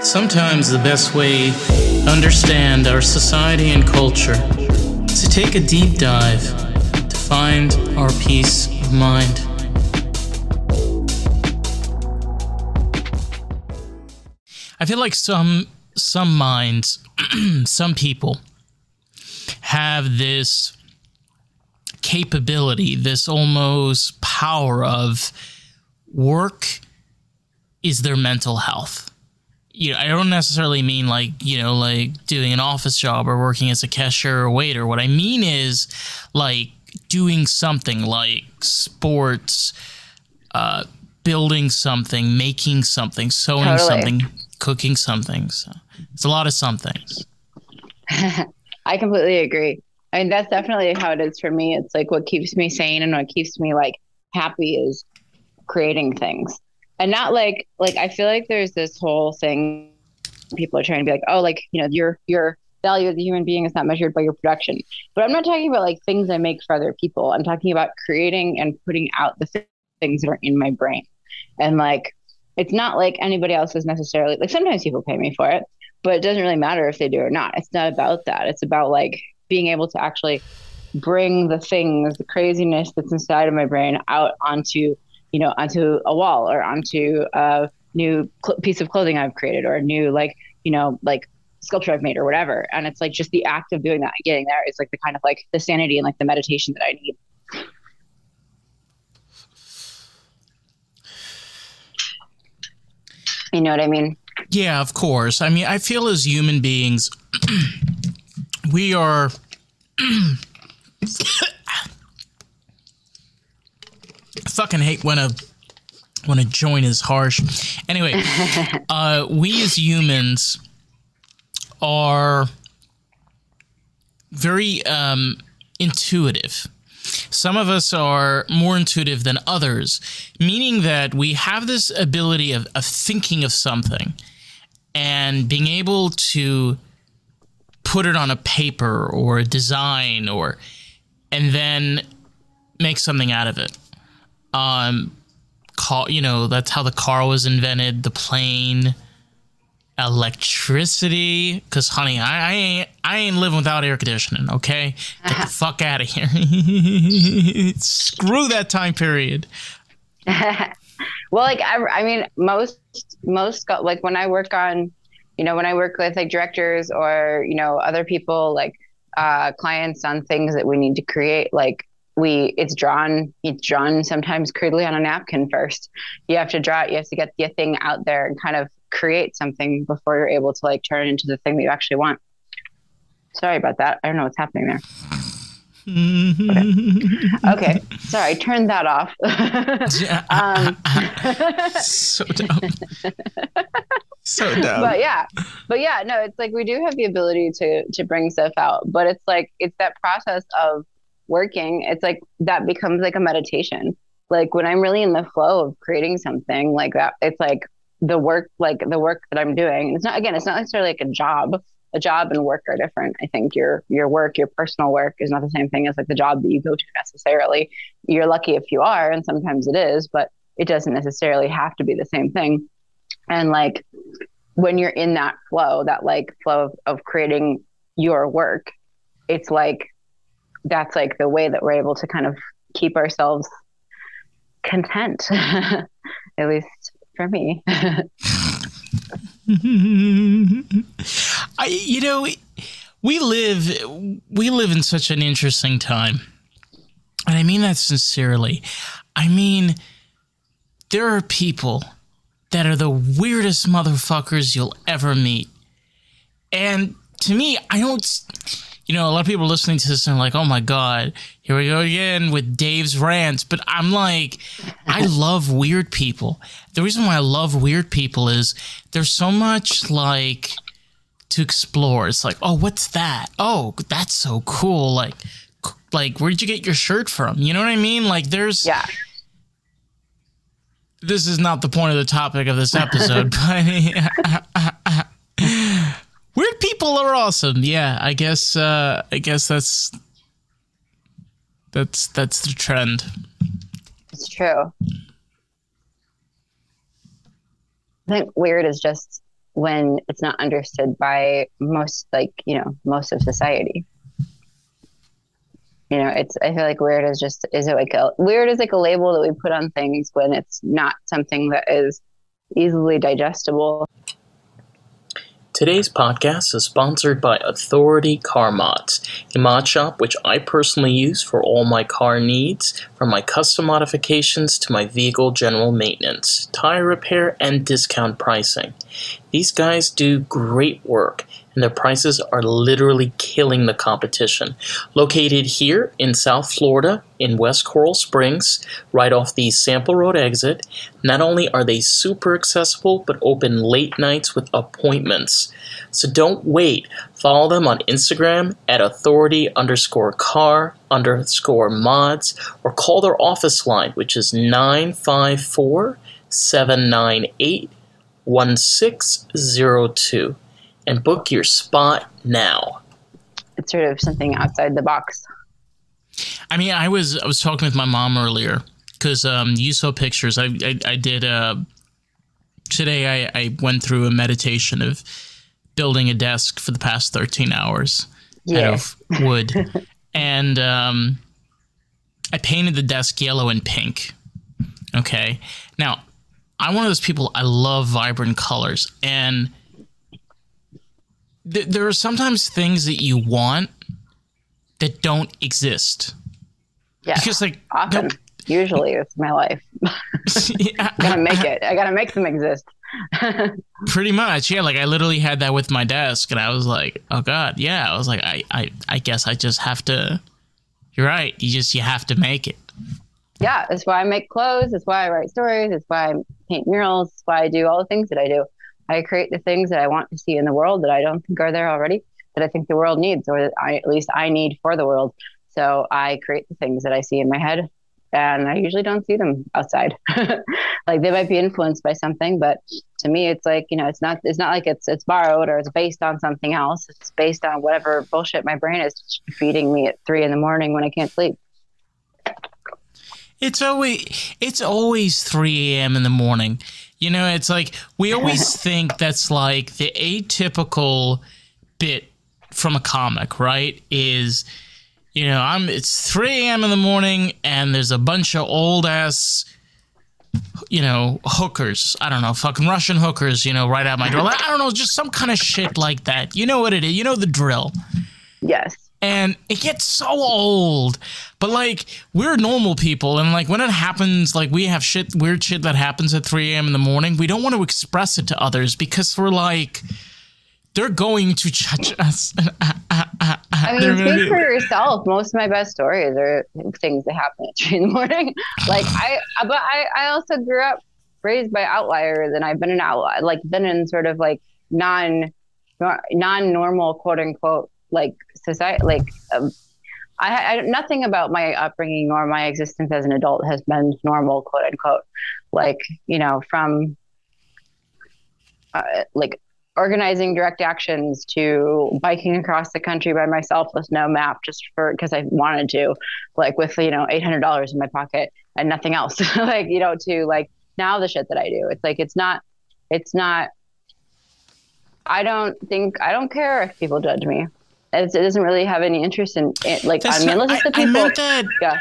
Sometimes the best way to understand our society and culture is to take a deep dive to find our peace of mind. I feel like some some minds, some people have this capability, this almost power of work is their mental health. You know, I don't necessarily mean like, you know, like doing an office job or working as a cashier or waiter. What I mean is like doing something like sports, uh, building something, making something, sewing Totally. something, cooking something. So it's a lot of somethings. I completely agree. I mean, that's definitely how it is for me. It's like what keeps me sane and what keeps me like happy is creating things. And not like like I feel like there's this whole thing people are trying to be like, oh, like, you know, your your value as a human being is not measured by your production. But I'm not talking about like things I make for other people. I'm talking about creating and putting out the things that are in my brain. And like it's not like anybody else is necessarily like sometimes people pay me for it, but it doesn't really matter if they do or not. It's not about that. It's about like being able to actually bring the things, the craziness that's inside of my brain out onto, you know, onto a wall or onto a new cl- piece of clothing I've created or a new like, you know, like sculpture I've made or whatever. And it's like just the act of doing that and getting there is like the kind of like the sanity and like the meditation that I need. You know what I mean? Yeah, of course. I mean, I feel as human beings, we are. Fucking hate when a when a joint is harsh. Anyway, uh, we as humans are very um, intuitive. Some of us are more intuitive than others, meaning that we have this ability of, of thinking of something and being able to put it on a paper or a design or and then make something out of it. Um, call you know that's how the car was invented, the plane, electricity. Because honey, I, I ain't I ain't living without air conditioning. Okay, get the fuck out of here. Screw that time period. well, like I, I mean, most most like when I work on, you know, when I work with like directors or you know other people like uh, clients on things that we need to create, like we it's drawn it's drawn sometimes crudely on a napkin first. You have to draw it. You have to get the thing out there and kind of create something before you're able to like turn it into the thing that you actually want. Sorry about that. I don't know what's happening there. Okay, okay. sorry, turn that off. um, so dumb. so dumb. but yeah, but yeah, no, it's like we do have the ability to to bring stuff out, but it's like it's that process of working. It's like that becomes like a meditation. Like when I'm really in the flow of creating something like that, it's like the work, like the work that I'm doing. It's not again, it's not necessarily like a job. A job and work are different. I think your your work, your personal work, is not the same thing as like the job that you go to necessarily. You're lucky if you are, and sometimes it is, but it doesn't necessarily have to be the same thing. And like when you're in that flow, that like flow of, of creating your work, it's like that's like the way that we're able to kind of keep ourselves content, at least for me. I, you know, we live we live in such an interesting time, and I mean that sincerely. I mean, there are people that are the weirdest motherfuckers you'll ever meet, and to me, I don't. You know, a lot of people listening to this and are like, "Oh my god, here we go again with Dave's rants." But I'm like, I love weird people. The reason why I love weird people is there's so much like to explore. It's like, oh, what's that? Oh, that's so cool. Like, like where'd you get your shirt from? You know what I mean? Like, there's yeah. This is not the point of the topic of this episode, but weird people are awesome. Yeah, I guess. Uh, I guess that's that's that's the trend. It's true. I think weird is just when it's not understood by most, like, you know, most of society. You know, it's, I feel like weird is just, is it like a, weird is like a label that we put on things when it's not something that is easily digestible. Today's podcast is sponsored by Authority Car Mods, a mod shop which I personally use for all my car needs, from my custom modifications to my vehicle general maintenance, tire repair, and discount pricing. These guys do great work and their prices are literally killing the competition. Located here in South Florida, in West Coral Springs, right off the Sample Road exit, not only are they super accessible, but open late nights with appointments. So don't wait. Follow them on Instagram at authority underscore car underscore mods or call their office line, which is 954 798 1602 and book your spot now. It's sort of something outside the box. I mean, I was I was talking with my mom earlier because um, you saw pictures. I I, I did uh, today. I, I went through a meditation of building a desk for the past thirteen hours yeah. out of wood, and um, I painted the desk yellow and pink. Okay, now I'm one of those people. I love vibrant colors and th- there are sometimes things that you want that don't exist. Yeah. Because like often, usually it's my life. I gotta make it. I gotta make them exist. Pretty much, yeah. Like I literally had that with my desk, and I was like, "Oh God, yeah." I was like, "I, I, I guess I just have to." You're right. You just you have to make it. Yeah, that's why I make clothes. That's why I write stories. That's why I paint murals. That's why I do all the things that I do. I create the things that I want to see in the world that I don't think are there already, that I think the world needs, or I, at least I need for the world. So I create the things that I see in my head, and I usually don't see them outside. like they might be influenced by something, but to me, it's like you know, it's not it's not like it's it's borrowed or it's based on something else. It's based on whatever bullshit my brain is feeding me at three in the morning when I can't sleep. It's always it's always three a.m. in the morning. You know, it's like we always think that's like the atypical bit from a comic, right? Is you know, I'm it's 3 a.m. in the morning and there's a bunch of old ass you know, hookers. I don't know, fucking Russian hookers, you know, right out my door. I don't know, just some kind of shit like that. You know what it is. You know the drill. Yes and it gets so old. But like we're normal people, and like when it happens, like we have shit, weird shit that happens at 3 a.m. in the morning. We don't want to express it to others because we're like, they're going to judge us. I mean, speak for yourself. Most of my best stories are things that happen at three in the morning. like I, but I, I also grew up raised by outliers, and I've been an outlier, like been in sort of like non, non normal quote unquote like society like um, I, I, nothing about my upbringing or my existence as an adult has been normal quote unquote. Like you know from uh, like organizing direct actions to biking across the country by myself with no map just for because I wanted to like with you know $800 in my pocket and nothing else. Like you know to like now the shit that I do. It's like it's not it's not I don't think I don't care if people judge me it doesn't really have any interest in it. Like, That's I mean, unless it's the people. I meant that. Yeah.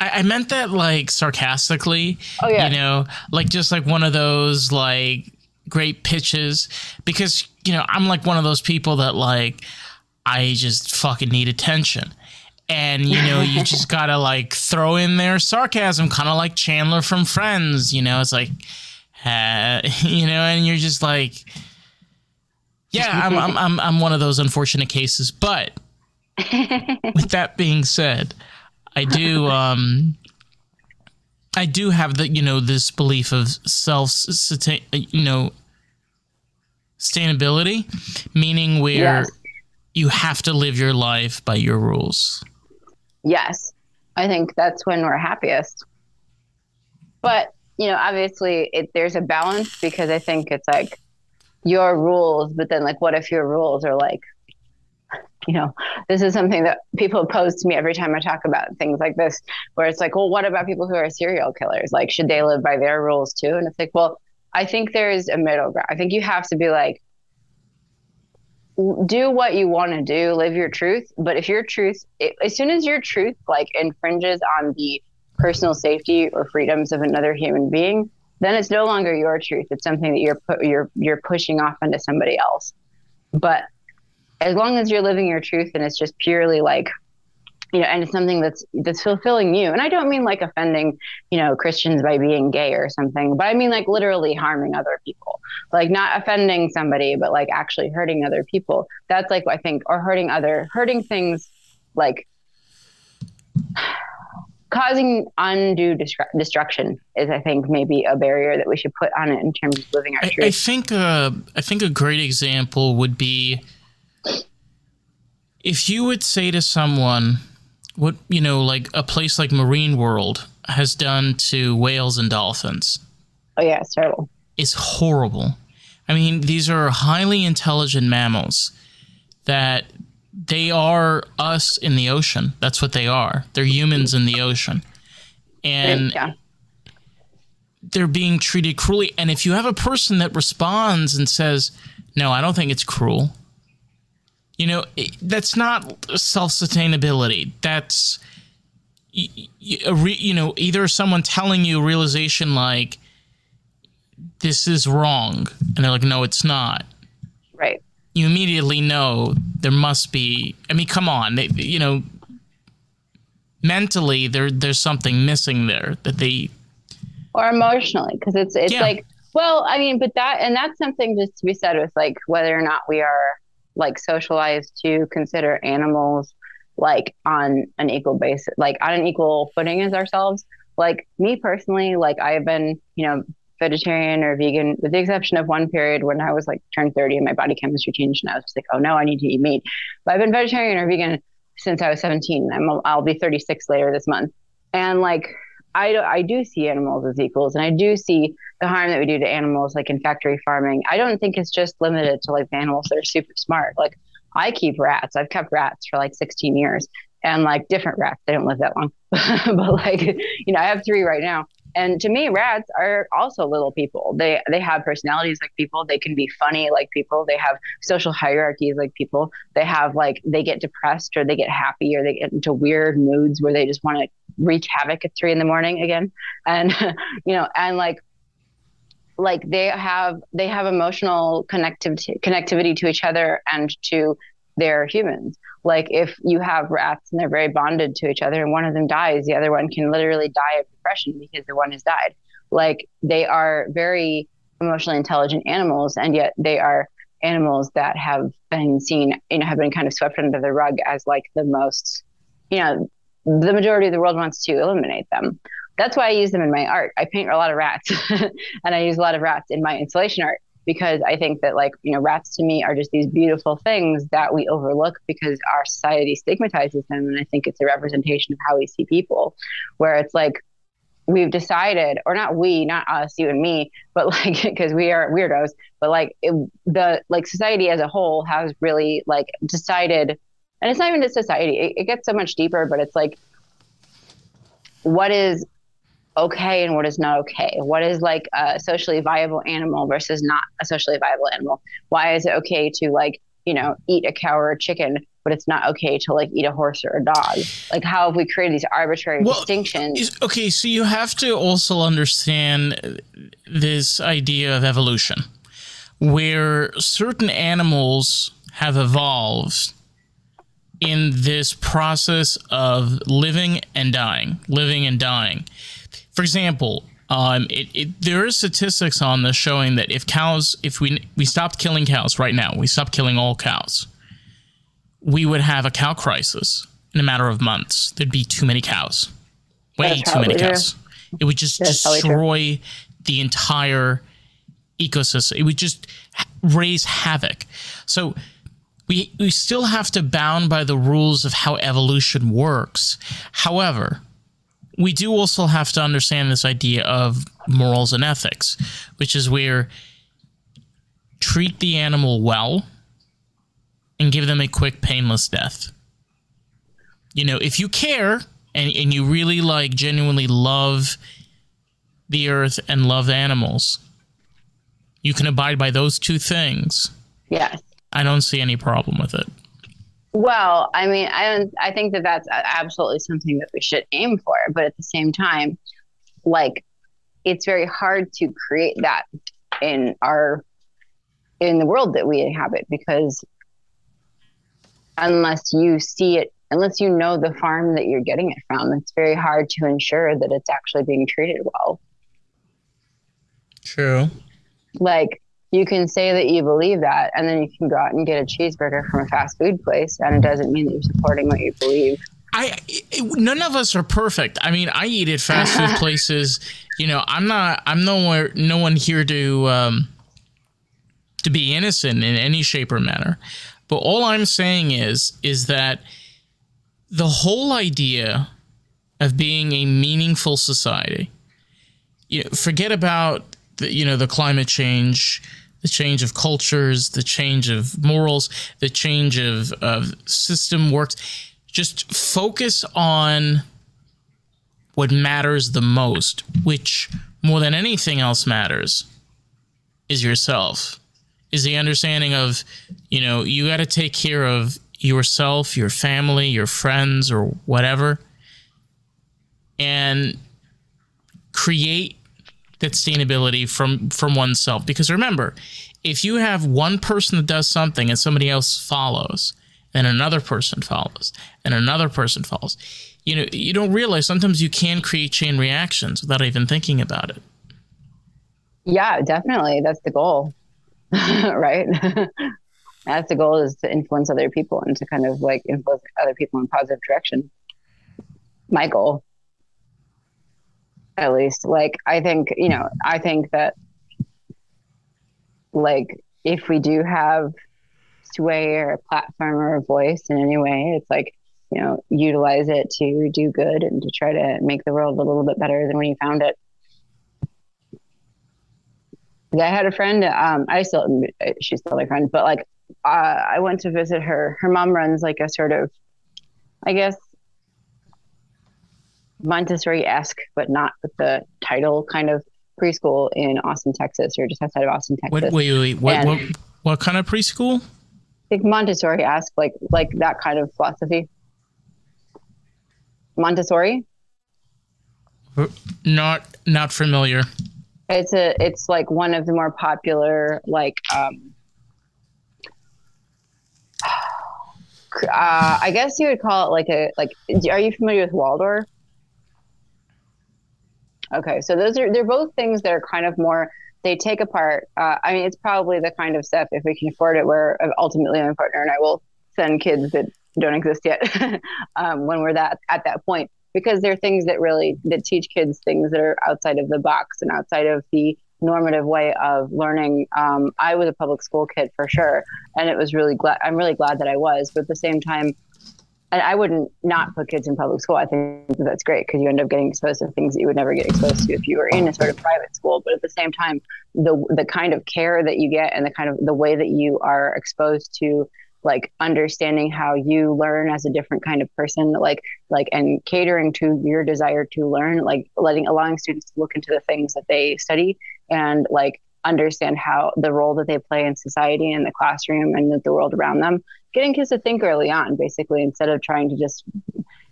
I, I meant that like sarcastically. Oh yeah. You know, like just like one of those like great pitches because you know I'm like one of those people that like I just fucking need attention. And you know, you just gotta like throw in there sarcasm, kind of like Chandler from Friends. You know, it's like, uh, you know, and you're just like, yeah, I'm, I'm, I'm, I'm one of those unfortunate cases. But with that being said, I do, um, I do have the, you know, this belief of self, you know, sustainability, meaning where yes. you have to live your life by your rules. Yes. I think that's when we're happiest. But, you know, obviously it, there's a balance because I think it's like your rules, but then like, what if your rules are like, you know, this is something that people pose to me every time I talk about things like this, where it's like, well, what about people who are serial killers? Like, should they live by their rules too? And it's like, well, I think there's a middle ground. I think you have to be like, do what you want to do, live your truth. But if your truth, it, as soon as your truth like infringes on the personal safety or freedoms of another human being, then it's no longer your truth. It's something that you're pu- you're you're pushing off onto somebody else. But as long as you're living your truth and it's just purely like you know, and it's something that's that's fulfilling you. And I don't mean like offending, you know, Christians by being gay or something, but I mean like literally harming other people. Like not offending somebody, but like actually hurting other people. That's like I think or hurting other hurting things like causing undue destruction is I think maybe a barrier that we should put on it in terms of living our I, truth. I think uh, I think a great example would be if you would say to someone what you know like a place like marine world has done to whales and dolphins. Oh yeah it's terrible. It's horrible. I mean these are highly intelligent mammals that they are us in the ocean that's what they are they're humans in the ocean and yeah. they're being treated cruelly and if you have a person that responds and says no i don't think it's cruel you know, that's not self sustainability. That's you know either someone telling you a realization like this is wrong, and they're like, no, it's not. You immediately know there must be. I mean, come on, they, you know, mentally there there's something missing there that they or emotionally because it's it's yeah. like well i mean but that and that's something just to be said with like whether or not we are like socialized to consider animals like on an equal basis, like on an equal footing as ourselves. Like me personally, like I've been, you know, vegetarian or vegan, with the exception of one period when I was like turned 30 and my body chemistry changed and I was just like, oh no, I need to eat meat. But I've been vegetarian or vegan since I was 17. I'm, I'll be 36 later this month. And like, I, I do see animals as equals and I do see the harm that we do to animals like in factory farming i don't think it's just limited to like the animals that are super smart like i keep rats i've kept rats for like 16 years and like different rats they don't live that long but like you know i have three right now and to me rats are also little people. They they have personalities like people. They can be funny like people. They have social hierarchies like people. They have like they get depressed or they get happy or they get into weird moods where they just want to wreak havoc at three in the morning again. And you know and like like they have they have emotional connectivity connectivity to each other and to their humans like if you have rats and they're very bonded to each other and one of them dies the other one can literally die of depression because the one has died. Like they are very emotionally intelligent animals and yet they are animals that have been seen you know have been kind of swept under the rug as like the most you know the majority of the world wants to eliminate them. That's why I use them in my art. I paint a lot of rats and I use a lot of rats in my installation art because I think that like, you know, rats to me are just these beautiful things that we overlook because our society stigmatizes them. And I think it's a representation of how we see people, where it's like we've decided, or not we, not us, you and me, but like, because we are weirdos, but like it, the like society as a whole has really like decided, and it's not even just society, it, it gets so much deeper, but it's like, what is okay and what is not okay? What is like a socially viable animal versus not a socially viable animal? Why is it okay to like, you know, eat a cow or a chicken, but it's not okay to like eat a horse or a dog? Like, how have we created these arbitrary well, distinctions? Okay, so you have to also understand this idea of evolution, where certain animals have evolved in this process of living and dying, living and dying for example, um, it, it, there is statistics on this showing that if cows, if we we stopped killing cows right now, we stopped killing all cows, we would have a cow crisis in a matter of months. There'd be too many cows, way too many cows. It would just That's destroy the entire ecosystem. It would just raise havoc. So we we still have to bound by the rules of how evolution works. However, we do also have to understand this idea of morals and ethics, which is where treat the animal well and give them a quick, painless death. You know, if you care and, and you really like genuinely love the earth and love animals, you can abide by those two things, Yes. I don't see any problem with it. Well, I mean, I don't. I think that that's uh, absolutely something that we should aim for. But at the same time, like, it's very hard to create that in our in the world that we inhabit because unless you see it, unless you know the farm that you're getting it from, it's very hard to ensure that it's actually being treated well. True. Like, you can say that you believe that, and then you can go out and get a cheeseburger from a fast food place, and it doesn't mean that you're supporting what you believe. I none of us are perfect. I mean, I eat at fast food places. You know, I'm not. I'm nowhere. No one here to um, to be innocent in any shape or manner. But all I'm saying is is that the whole idea of being a meaningful society. You know, forget about the, you know the climate change, the change of cultures, the change of morals, the change of, of system works. Just focus on what matters the most, which more than anything else matters, is yourself. Is the understanding of, you know, you got to take care of yourself, your family, your friends, or whatever, and create that sustainability from from oneself because remember if you have one person that does something and somebody else follows then another person follows and another person follows you know you don't realize sometimes you can create chain reactions without even thinking about it Yeah, definitely. That's the goal, right? That's the goal is to influence other people and to kind of like influence other people in positive direction. My goal, at least. Like, I think, you know, I think that like if we do have sway or a platform or a voice in any way, it's like, you know, utilize it to do good and to try to make the world a little bit better than when you found it. I had a friend. Um, I still, she's still my friend, but like, uh, I went to visit her. Her mom runs like a sort of, I guess, Montessori-esque, but not with the title kind of preschool in Austin, Texas, or just outside of Austin, Texas. what wait, wait, wait what, what what kind of preschool like Montessori-esque, like like that kind of philosophy. Montessori. not not familiar It's a it's like one of the more popular like um uh, I guess you would call it like a like are you familiar with Waldorf? Okay, so those are they're both things that are kind of more they take apart uh, I mean it's probably the kind of stuff if we can afford it where ultimately my partner and I will send kids that don't exist yet um, when we're that at that point because they're things that really that teach kids things that are outside of the box and outside of the normative way of learning. Um, i was a public school kid for sure and it was really glad i'm really glad that i was but at the same time and i wouldn't not put kids in public school. I think that that's great because you end up getting exposed to things that you would never get exposed to if you were in a sort of private school. But at the same time the the kind of care that you get and the kind of the way that you are exposed to like understanding how you learn as a different kind of person like like and catering to your desire to learn like letting allowing students to look into the things that they study and like understand how the role that they play in society and the classroom and the world around them getting kids to think early on basically instead of trying to just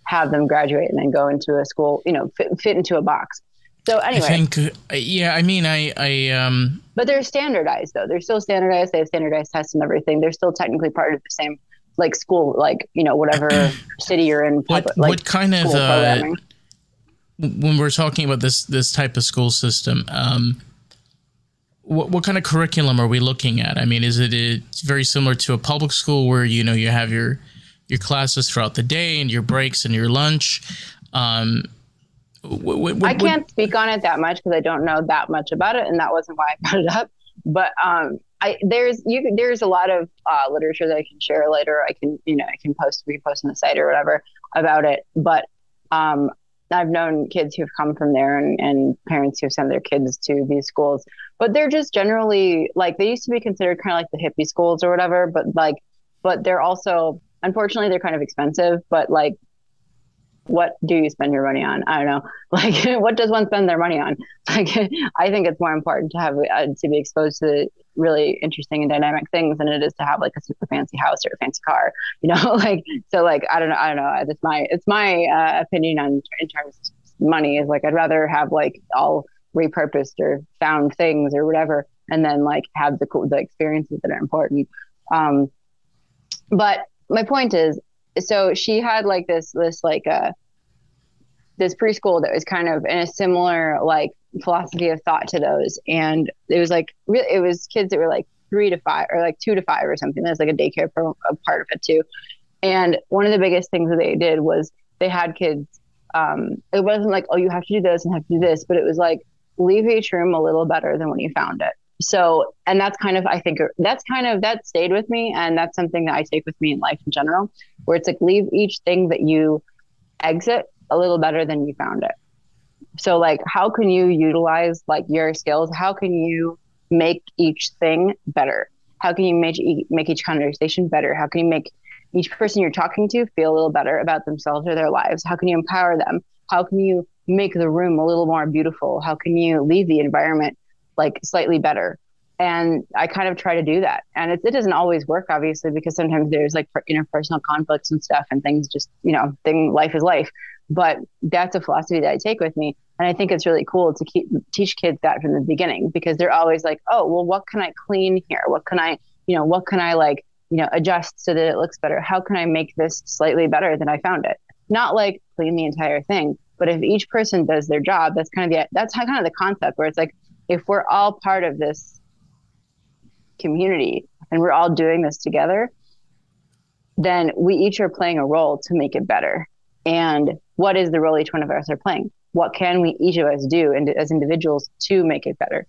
have them graduate and then go into a school you know fit, fit into a box so anyway i think uh, yeah i mean i i um but they're standardized though. They're still standardized. They have standardized tests and everything. They're still technically part of the same like school, like you know whatever city you're in. what like, what kind of uh, when we're talking about this this type of school system, um, what what kind of curriculum are we looking at? I mean, is it it's very similar to a public school where you know you have your your classes throughout the day and your breaks and your lunch? Um, what, what, I can't speak on it that much because I don't know that much about it, and that wasn't why I brought it up. But um, I there's you there's a lot of uh, literature that I can share later. I can you know I can post we can post on the site or whatever about it. But um, I've known kids who've come from there and, and parents who've sent their kids to these schools, but they're just generally like they used to be considered kind of like the hippie schools or whatever. But like, but they're also unfortunately they're kind of expensive. But like what do you spend your money on? I don't know. Like, what does one spend their money on? Like, I think it's more important to have uh, to be exposed to really interesting and dynamic things than it is to have like a super fancy house or a fancy car. You know, like so. Like, I don't know. I don't know. It's my it's my uh, opinion on in terms of money is like I'd rather have like all repurposed or found things or whatever, and then like have the cool the experiences that are important. Um, but my point is, so she had like this this like uh this preschool that was kind of in a similar like philosophy of thought to those. And it was like really it was kids that were like three to five or like two to five or something. There's like a daycare pro- a part of it too. And one of the biggest things that they did was they had kids um it wasn't like oh you have to do this and have to do this but it was like leave each room a little better than when you found it so and that's kind of i think uh, that's kind of that stayed with me and that's something that i take with me in life in general where it's like leave each thing that you exit a little better than you found it. So like how can you utilize like your skills? How can you make each thing better? How can you make make each conversation better? How can you make each person you're talking to feel a little better about themselves or their lives? How can you empower them? How can you make the room a little more beautiful? How can you leave the environment like slightly better. And I kind of try to do that. And it, it doesn't always work, obviously, because sometimes there's like interpersonal conflicts and stuff and things just, you know, thing life is life. But that's a philosophy that I take with me. And I think it's really cool to keep teach kids that from the beginning because they're always like, oh, well, what can I clean here? What can I, you know, what can I like, you know, adjust so that it looks better? How can I make this slightly better than I found it? Not like clean the entire thing, but if each person does their job, that's kind of the that's kind of the concept where it's like if we're all part of this community and we're all doing this together, then we each are playing a role to make it better. And what is the role each one of us are playing? What can we each of us do and as individuals to make it better?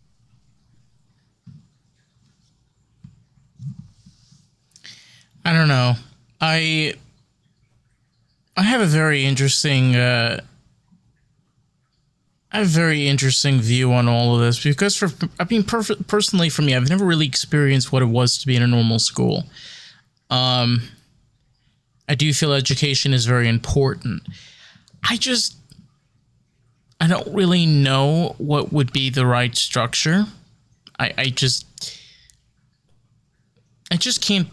I don't know. I I have a very interesting uh, a very interesting view on all of this because for I mean personally for me I've never really experienced what it was to be in a normal school. Um I do feel education is very important. I just I don't really know what would be the right structure. I I just I just can't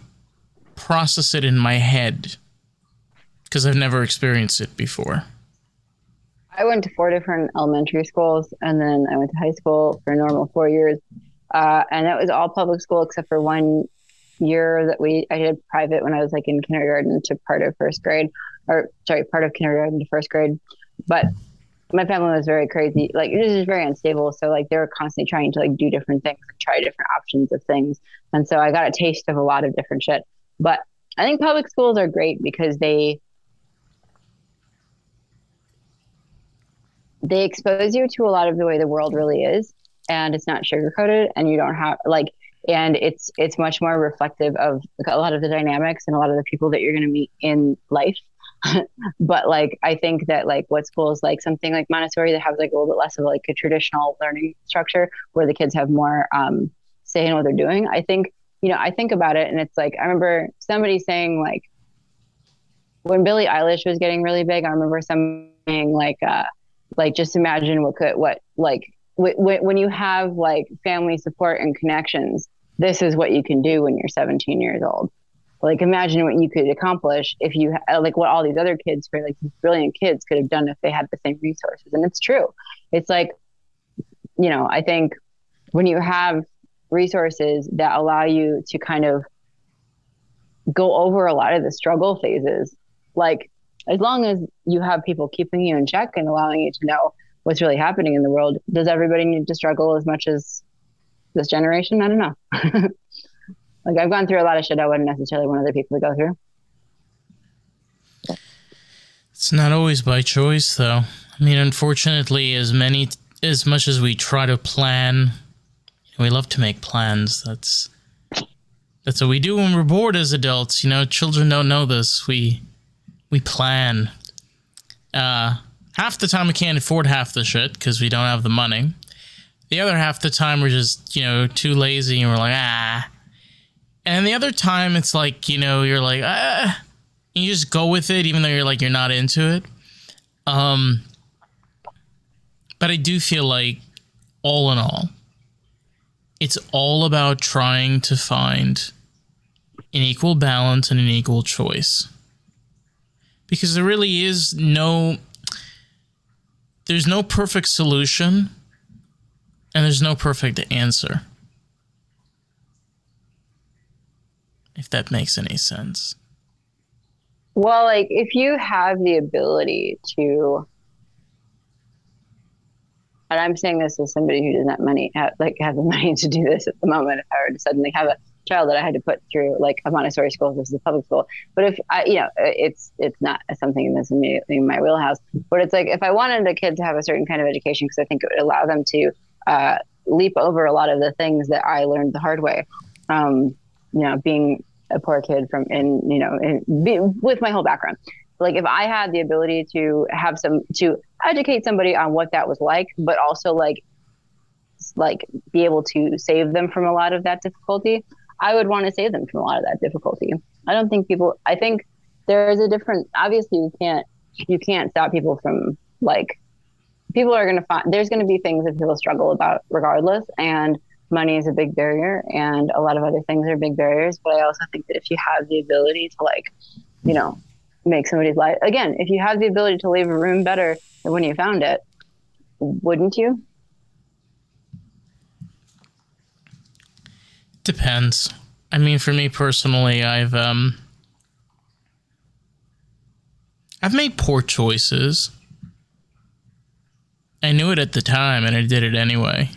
process it in my head because I've never experienced it before. I went to four different elementary schools, and then I went to high school for normal four years, uh, and that was all public school except for one year that we I did private when I was like in kindergarten to part of first grade, or sorry, part of kindergarten to first grade. But my family was very crazy. Like it was just very unstable. So like they were constantly trying to like do different things and try different options of things. And so I got a taste of a lot of different shit. But I think public schools are great because they they expose you to a lot of the way the world really is and it's not sugar coated and you don't have like and it's it's much more reflective of a lot of the dynamics and a lot of the people that you're going to meet in life. But like i think that like what schools like something like montessori that has like a little bit less of like a traditional learning structure where the kids have more um, say in what they're doing i think you know i think about it and it's like i remember somebody saying like when billie eilish was getting really big i remember something like uh like just imagine what could what like w- when you have like family support and connections this is what you can do when you're 17 years old. Like imagine what you could accomplish if you uh, like what all these other kids for like these brilliant kids could have done if they had the same resources. And it's true. It's like you know i think when you have resources that allow you to kind of go over a lot of the struggle phases like as long as you have people keeping you in check and allowing you to know what's really happening in the world, does everybody need to struggle as much as this generation? I don't know. like I've gone through a lot of shit I wouldn't necessarily want other people to go through. It's not always by choice, though. I mean, unfortunately, as many as much as we try to plan, we love to make plans. That's that's what we do when we're bored as adults. You know, children don't know this. We we plan. Uh, half the time we can't afford half the shit because we don't have the money. The other half the time we're just, you know, too lazy and we're like, ah. And the other time it's like, you know, you're like, ah. you just go with it even though you're like, you're not into it. Um, but I do feel like, all in all, it's all about trying to find an equal balance and an equal choice. Because there really is no there's no perfect solution and there's no perfect answer. If that makes any sense. Well, like if you have the ability to and I'm saying this as somebody who does not money have, like have the money to do this at the moment. If I were to suddenly have a child that I had to put through like a Montessori school versus a public school, but if I, you know, it's it's not something that's immediately in my wheelhouse. But it's like if I wanted a kid to have a certain kind of education, because I think it would allow them to uh, leap over a lot of the things that I learned the hard way. Um, you know, being a poor kid from in you know in, be, with my whole background like if I had the ability to have some to educate somebody on what that was like, but also like like be able to save them from a lot of that difficulty, I would want to save them from a lot of that difficulty. I don't think people I think there is a different obviously you can't you can't stop people from like people are going to find there's going to be things that people struggle about regardless and money is a big barrier and a lot of other things are big barriers but i also think that if you have the ability to like you know make somebody's life again if you have the ability to leave a room better than when you found it wouldn't you depends. I mean for me personally i've um i've made poor choices. I knew it at the time and i did it anyway.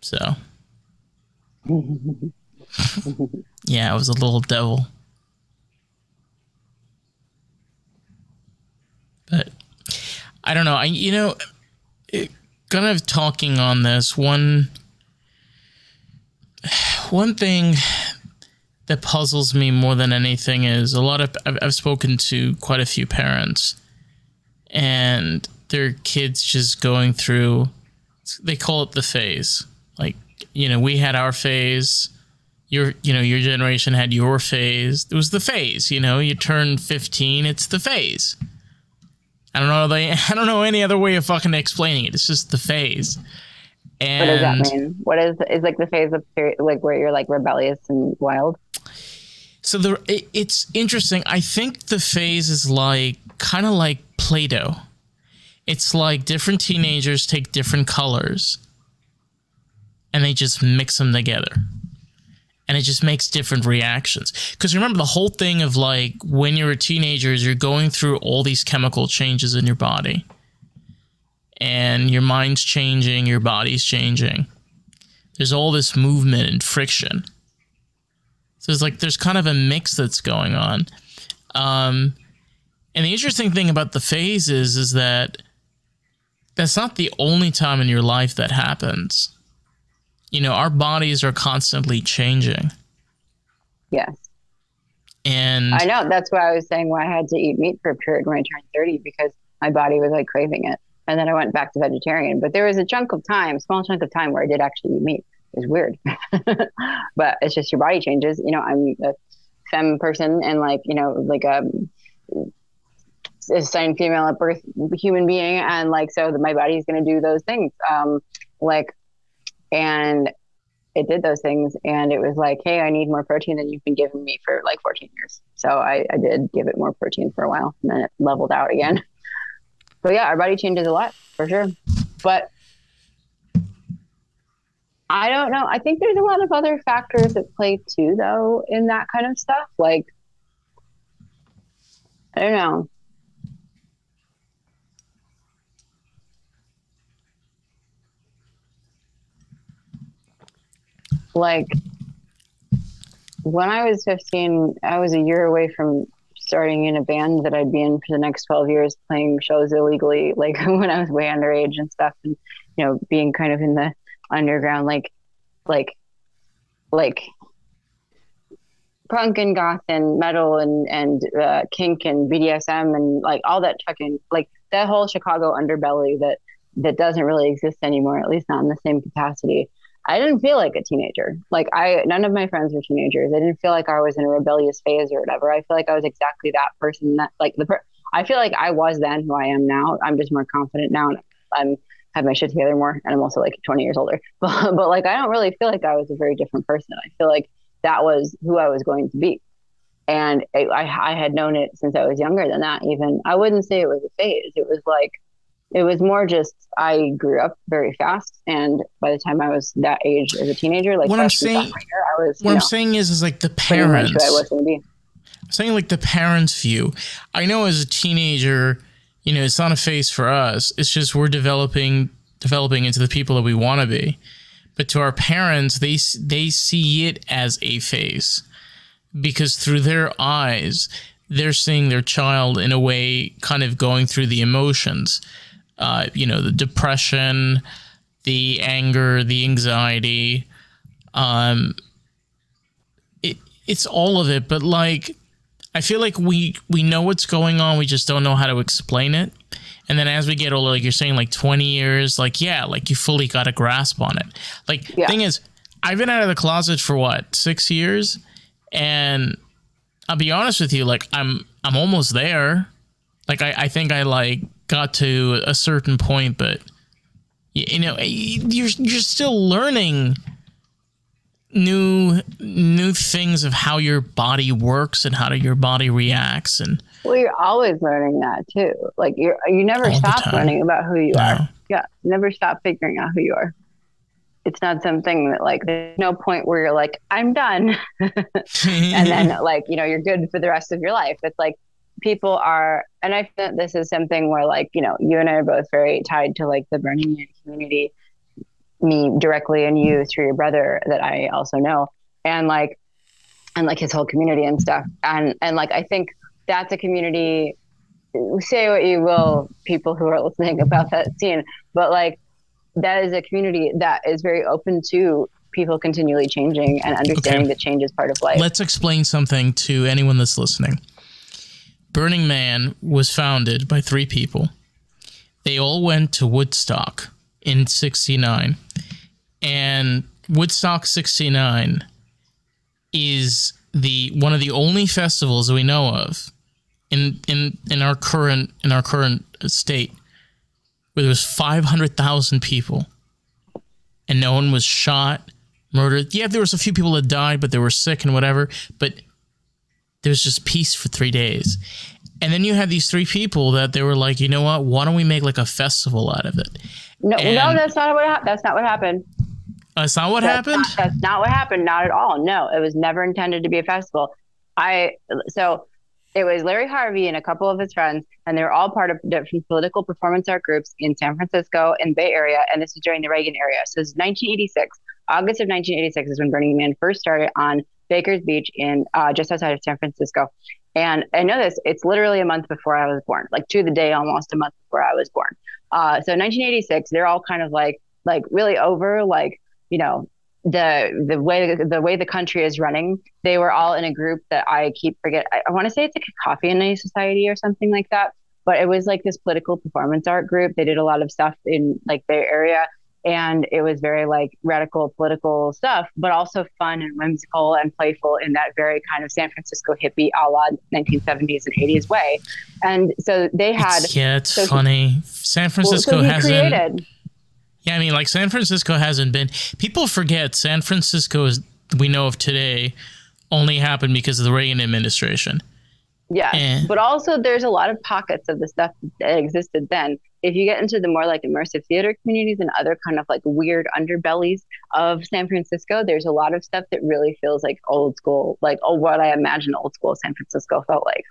So. Yeah i was a little devil. But I don't know. I you know, it, kind of talking on this one one thing that puzzles me more than anything is a lot of I've, I've spoken to quite a few parents and their kids just going through they call it the phase like you know we had our phase your you know your generation had your phase it was the phase you know you turn 15 it's the phase I don't know. They, I don't know any other way of fucking explaining it. It's just the phase. And what does that mean? What is is like the phase of period, like where you're like rebellious and wild? So the it, it's interesting. I think the phase is like kind of like Play-Doh. It's like different teenagers take different colors and they just mix them together and it just makes different reactions. Because remember, the whole thing of like when you're a teenager is you're going through all these chemical changes in your body, and your mind's changing, your body's changing. There's all this movement and friction. So it's like there's kind of a mix that's going on. Um, and the interesting thing about the phases is that that's not the only time in your life that happens you know, our bodies are constantly changing. Yes. And I know that's why I was saying why I had to eat meat for a period when I turned 30 because my body was like craving it. And then I went back to vegetarian. But there was a chunk of time, small chunk of time where I did actually eat meat. It's weird. but it's just your body changes. You know, I'm a femme person and like, you know, like um, a assigned female at birth human being. And like, so my body's going to do those things. Um, like and it did those things and it was like hey i need more protein than you've been giving me for like 14 years so I, I did give it more protein for a while and then it leveled out again but yeah our body changes a lot for sure. But i don't know. I think there's a lot of other factors at play too though in that kind of stuff. Like i don't know. Like when I was 15, I was a year away from starting in a band that I'd be in for the next 12 years, playing shows illegally, like when I was way underage and stuff, and you know, being kind of in the underground, like, like, like punk and goth and metal and and uh, kink and BDSM and like all that fucking like that whole Chicago underbelly that that doesn't really exist anymore, at least not in the same capacity. I didn't feel like a teenager. Like I, none of my friends were teenagers. I didn't feel like I was in a rebellious phase or whatever. I feel like I was exactly that person that like the, per- I feel like I was then who I am now. I'm just more confident now. And I'm have my shit together more. And I'm also like 20 years older, but, but like, I don't really feel like I was a very different person. I feel like that was who I was going to be. And I, I had known it since I was younger than that. Even I wouldn't say it was a phase. It was like, it was more just I grew up very fast, and by the time I was that age as a teenager, like what I'm saying, year, I was, what I'm know, saying is, is like the parents. I was going to be. I'm saying like the parents' view. I know as a teenager, you know, it's not a phase for us. It's just we're developing, developing into the people that we want to be. But to our parents, they they see it as a phase because through their eyes, they're seeing their child in a way, kind of going through the emotions uh, you know, the depression, the anger, the anxiety. Um, it, it's all of it, but like, I feel like we we know what's going on, we just don't know how to explain it. And then as we get older, like you're saying, like 20 years, like yeah, like you fully got a grasp on it. Like yeah. thing is, I've been out of the closet for what six years, and I'll be honest with you, like I'm I'm almost there. Like I, I think I like got to a certain point, but you know, you're you're still learning new new things of how your body works and how your body reacts and well you're always learning that too. Like you're you never stop learning about who you are. Yeah never stop figuring out who you are. It's not something that like there's no point where you're like i'm done. And then like you know you're good for the rest of your life. It's like people are, and I think this is something where like, you know, you and I are both very tied to like the Burning Man community, me directly and you through your brother that I also know. And like, and like his whole community and stuff. And, and like, I think that's a community, say what you will, people who are listening about that scene, but like, that is a community that is very open to people continually changing and understanding okay. that change is part of life. Let's explain something to anyone that's listening. Burning Man was founded by three people. They all went to Woodstock in 69. And Woodstock 69 is the one of the only festivals we know of in in in our current in our current state where there was 500,000 people and no one was shot, murdered. Yeah, there was a few people that died, but they were sick and whatever, but there was just peace for three days. And then you had these three people that they were like, you know what? Why don't we make like a festival out of it? No, and no, that's not what ha- that's not what happened. Uh, that's not what that's happened. Not, that's not what happened. Not at all. No, it was never intended to be a festival. I so it was Larry Harvey and a couple of his friends, and they were all part of different political performance art groups in San Francisco and Bay Area. And this was during the Reagan era. So it's 1986. August of 1986 is when Burning Man first started on Baker's Beach in uh, just outside of San Francisco. And I know this, it's literally a month before I was born, like to the day almost a month before I was born. Uh, so 1986, they're all kind of like, like really over, like, you know, the the way the way the country is running they were all in a group that i keep forget i, I want to say it's like a Cacophony Society or something like that but it was like this political performance art group they did a lot of stuff in like their area and it was very like radical political stuff, but also fun and whimsical and playful in that very kind of San Francisco hippie a la 1970s and 80s way. And so they had. It's, yeah, it's so funny. San Francisco well, so hasn't. Created, yeah, I mean, like San Francisco hasn't been. People forget San Francisco is we know of today only happened because of the Reagan administration. Yeah, and, but also there's a lot of pockets of the stuff that existed then if you get into the more like immersive theater communities and other kind of like weird underbellies of San Francisco, there's a lot of stuff that really feels like old school, like oh, what I imagine old school San Francisco felt like.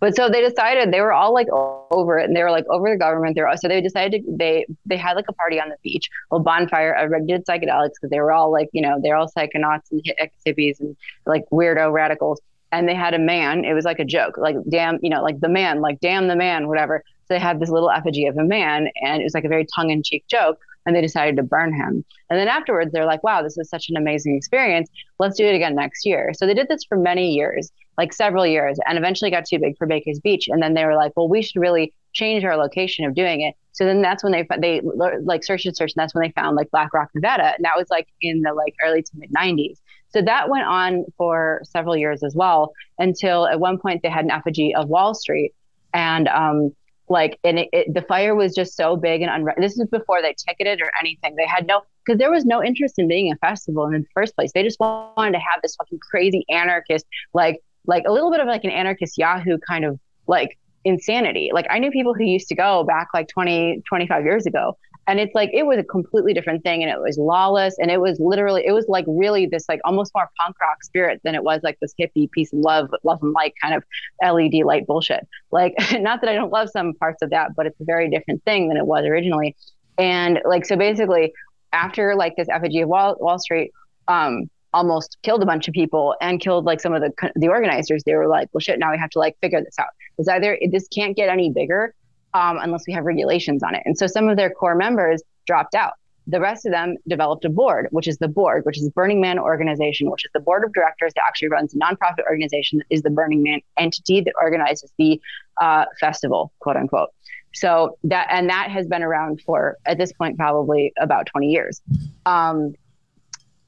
But so they decided they were all like over it, and they were like over the government. They're so they decided to, they they had like a party on the beach, a bonfire. Everybody did psychedelics because they were all like you know they're all psychonauts and hippies and like weirdo radicals. And they had a man. It was like a joke, like damn, you know, like the man, like damn the man, whatever. So they had this little effigy of a man, and it was like a very tongue in cheek joke. And they decided to burn him. And then afterwards, they're like, wow, this is such an amazing experience. Let's do it again next year. So they did this for many years, like several years, and eventually got too big for Baker's Beach. And then they were like, well, we should really change our location of doing it. So then that's when they they like searched and searched, and that's when they found like Black Rock, Nevada, and that was like in the like early to mid '90s. So that went on for several years as well, until at one point they had an effigy of Wall Street, and um, like and it, it, the fire was just so big and unre- this is before they ticketed or anything. They had no because there was no interest in being a festival in the first place. They just wanted to have this fucking crazy anarchist like like a little bit of like an anarchist yahoo kind of like insanity. Like i knew people who used to go back like 20 25 years ago and it's like it was a completely different thing and it was lawless and it was literally it was like really this like almost more punk rock spirit than it was like this hippie peace and love love and light kind of led light bullshit. Like not that i don't love some parts of that but it's a very different thing than it was originally. And like so basically after like this effigy of wall, wall street um almost killed a bunch of people and killed like some of the the organizers they were like well shit now we have to like figure this out. It's either this can't get any bigger um, unless we have regulations on it. And so some of their core members dropped out. The rest of them developed a board, which is the board, which is Burning Man organization, which is the board of directors that actually runs a nonprofit organization that is the Burning Man entity that organizes the uh, festival, quote unquote. So that and that has been around for at this point probably about 20 years. Um,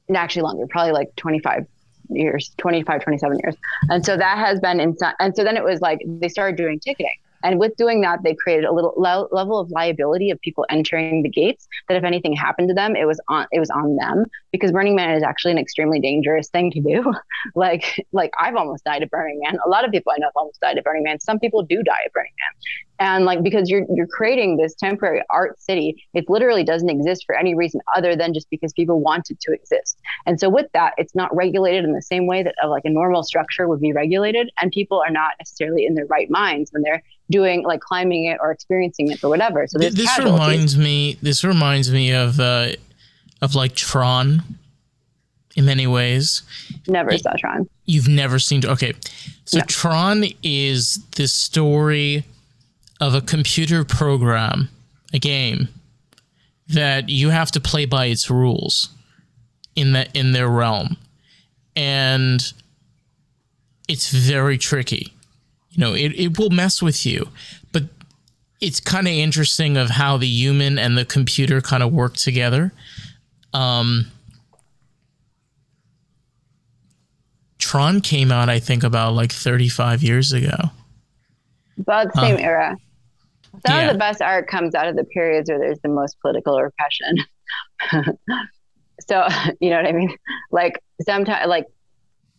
and actually longer, probably like 25 years, 25, 27 years. And so that has been in, and so then it was like they started doing ticketing. And with doing that, they created a little le- level of liability of people entering the gates. That if anything happened to them, it was on it was on them because Burning Man is actually an extremely dangerous thing to do. like like I've almost died at Burning Man. A lot of people I know have almost died at Burning Man. Some people do die at Burning Man, and like because you're you're creating this temporary art city, it literally doesn't exist for any reason other than just because people want it to exist. And so with that, it's not regulated in the same way that uh, like a normal structure would be regulated, and people are not necessarily in their right minds when they're doing like climbing it or experiencing it or whatever. So this casualties. reminds me. This reminds me of uh, of like Tron. In many ways, never it, saw Tron. You've never seen. Okay, so no. Tron is the story of a computer program, a game that you have to play by its rules in the in their realm, and it's very tricky you know, it, it will mess with you. But it's kind of interesting of how the human and the computer kind of work together. Um, Tron came out, I think, about like 35 years ago. About the same uh, era. Some yeah. of the best art comes out of the periods where there's the most political repression. so, you know what I mean? Like sometimes, like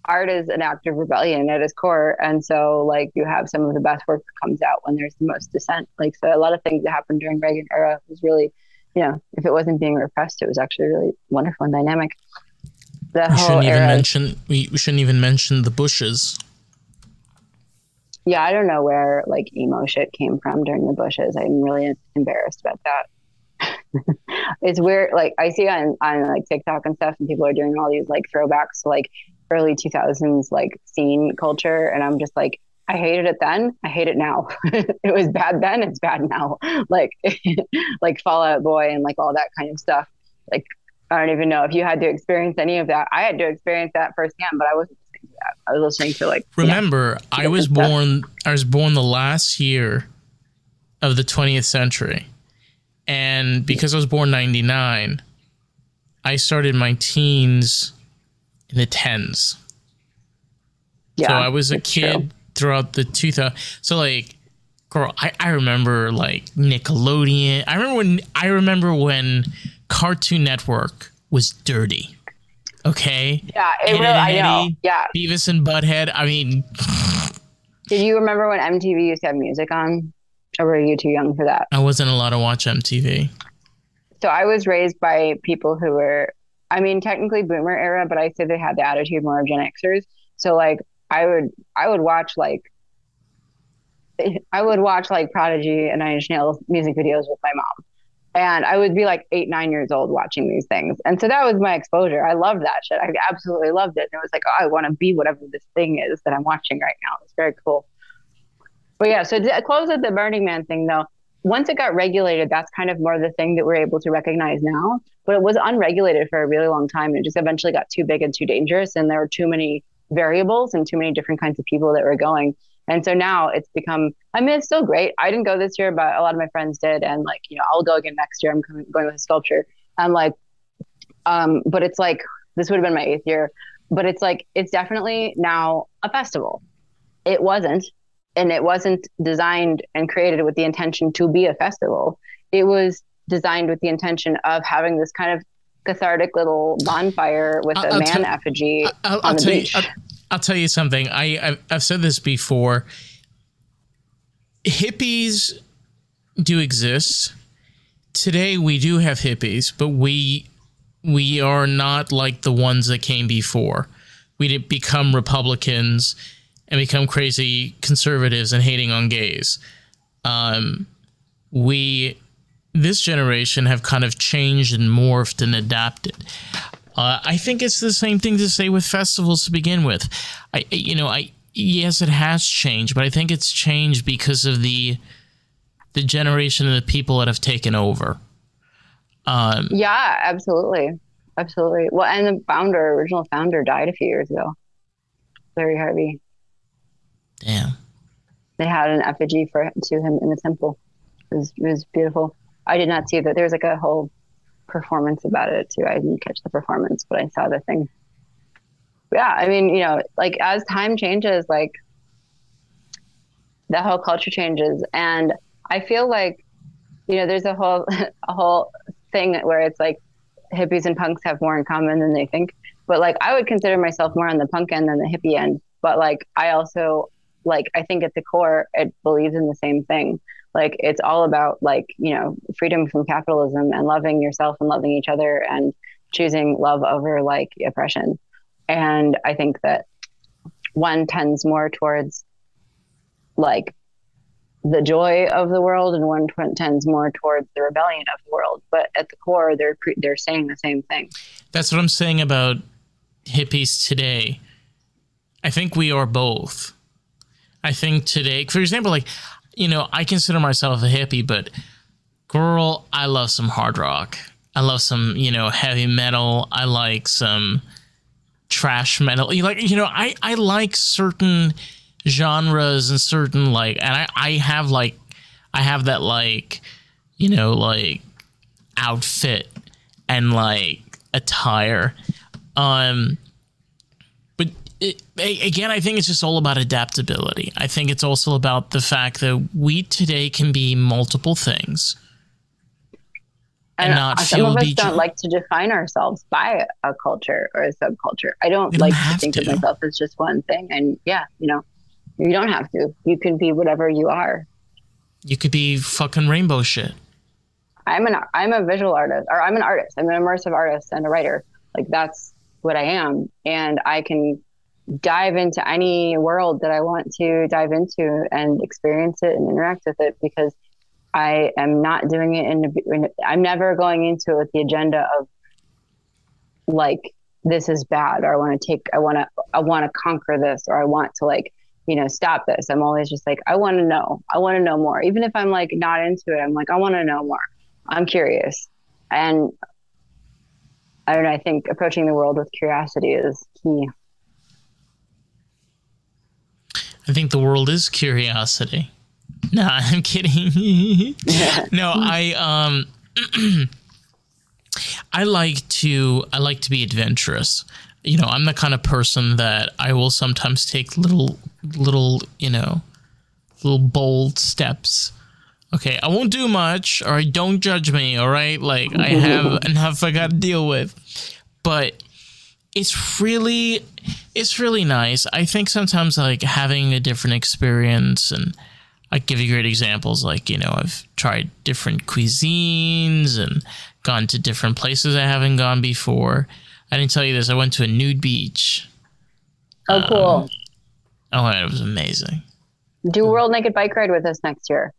art is an act of rebellion at its core. And so like you have some of the best work that comes out when there's the most dissent. Like so a lot of things that happened during Reagan era was really, you know, if it wasn't being repressed, it was actually really wonderful and dynamic. The we shouldn't even mention we, we shouldn't even mention the Bushes. Yeah, I don't know where like emo shit came from during the Bushes. I'm really embarrassed about that. it's weird. Like I see on on like TikTok and stuff, and people are doing all these like throwbacks to like early 2000s like scene culture and i'm just like i hated it then i hate it now. It was bad then it's bad now. Like like Fall Out Boy and like all that kind of stuff. Like i don't even know if you had to experience any of that. I had to experience that firsthand but i wasn't listening to that. I was listening to like remember i was born stuff. i was born the last year of the 20th century. And because i was born 99 i started my teens in the tens. Yeah, so I was a kid true. throughout the 2000. So like, girl, I, I remember like Nickelodeon. I remember when I remember when Cartoon Network was dirty. Okay. Yeah, it really, I know. Yeah. Beavis and Butthead. I mean. Did you remember when MTV used to have music on? Or were you too young for that? I wasn't allowed to watch MTV. So I was raised by people who were I mean, technically boomer era, but I say they had the attitude more of Gen Xers. So like I would I would watch like I would watch like Prodigy and Nine Inch Nails music videos with my mom. And I would be like eight, nine years old watching these things. And so that was my exposure. I loved that shit. I absolutely loved it. And it was like, oh, I want to be whatever this thing is that I'm watching right now. It's very cool. But yeah, so to close with the Burning Man thing though, once it got regulated, that's kind of more the thing that we're able to recognize now. But it was unregulated for a really long time. And it just eventually got too big and too dangerous. And there were too many variables and too many different kinds of people that were going. And so now it's become, I mean, it's still great. I didn't go this year, but a lot of my friends did. And like, you know, I'll go again next year. I'm coming, going with a sculpture. I'm like, um, but it's like, this would have been my eighth year, but it's like, it's definitely now a festival. It wasn't and it wasn't designed and created with the intention to be a festival. It was designed with the intention of having this kind of cathartic little bonfire with a I'll man effigy I'll, I'll on the beach. You, I'll, I'll, tell you something. I I've, I've said this before. Hippies do exist. Today we do have hippies, but we we are not like the ones that came before. We didn't become Republicans and become crazy conservatives and hating on gays. Um, we this generation have kind of changed and morphed and adapted. Uh, I think it's the same thing to say with festivals to begin with. I, you know, I yes, it has changed, but I think it's changed because of the the generation of the people that have taken over. Um, yeah, absolutely, absolutely. Well, and the founder, original founder, died a few years ago. Larry Harvey. Damn. They had an effigy for to him in the temple. It was, it was beautiful. I did not see that. There was like a whole performance about it too. I didn't catch the performance, but I saw the thing. Yeah, I mean, you know, like as time changes, like the whole culture changes, and I feel like, you know, there's a whole a whole thing where it's like hippies and punks have more in common than they think. But like, I would consider myself more on the punk end than the hippie end. But like, I also like I think at the core it believes in the same thing. Like it's all about like, you know, freedom from capitalism and loving yourself and loving each other and choosing love over like oppression. And I think that one tends more towards like the joy of the world and one tends more towards the rebellion of the world but at the core they're they're saying the same thing that's what i'm saying about hippies today i think we are both I think today, for example, like, you know, I consider myself a hippie, but girl, I love some hard rock. I love some, you know, heavy metal. I like some thrash metal. You like, you know, I, I like certain genres and certain like, and I, I have like, I have that like, you know, like outfit and like attire. Um, it, again, I think it's just all about adaptability. I think it's also about the fact that we today can be multiple things and, and not some of us don't like to define ourselves by a culture or a subculture. I don't like to think to. of myself as just one thing. And yeah, you know, you don't have to. You can be whatever you are. You could be fucking rainbow shit. I'm an I'm a visual artist, or I'm an artist. I'm an immersive artist and a writer. Like that's what I am, and I can dive into any world that I want to dive into and experience it and interact with it because I am not doing it in, in I'm never going into it with the agenda of like this is bad or I want to take I want to I want to conquer this or I want to like you know stop this. I'm always just like I want to know. I want to know more. Even if I'm like not into it I'm like I want to know more. I'm curious. And I don't know I think approaching the world with curiosity is key I think the world is curiosity. No, I'm kidding. no, I um I like to I like to be adventurous. You know, I'm the kind of person that I will sometimes take little little, you know, little bold steps. Okay, I won't do much, or don't judge me, all right? Like I have enough I got to deal with. But it's really it's really nice. I think sometimes like having a different experience and I give you great examples like, you know, I've tried different cuisines and gone to different places I haven't gone before. I didn't tell you this. I went to a nude beach. Oh, cool. Um, oh, it was amazing. Do World Naked Bike Ride with us next year.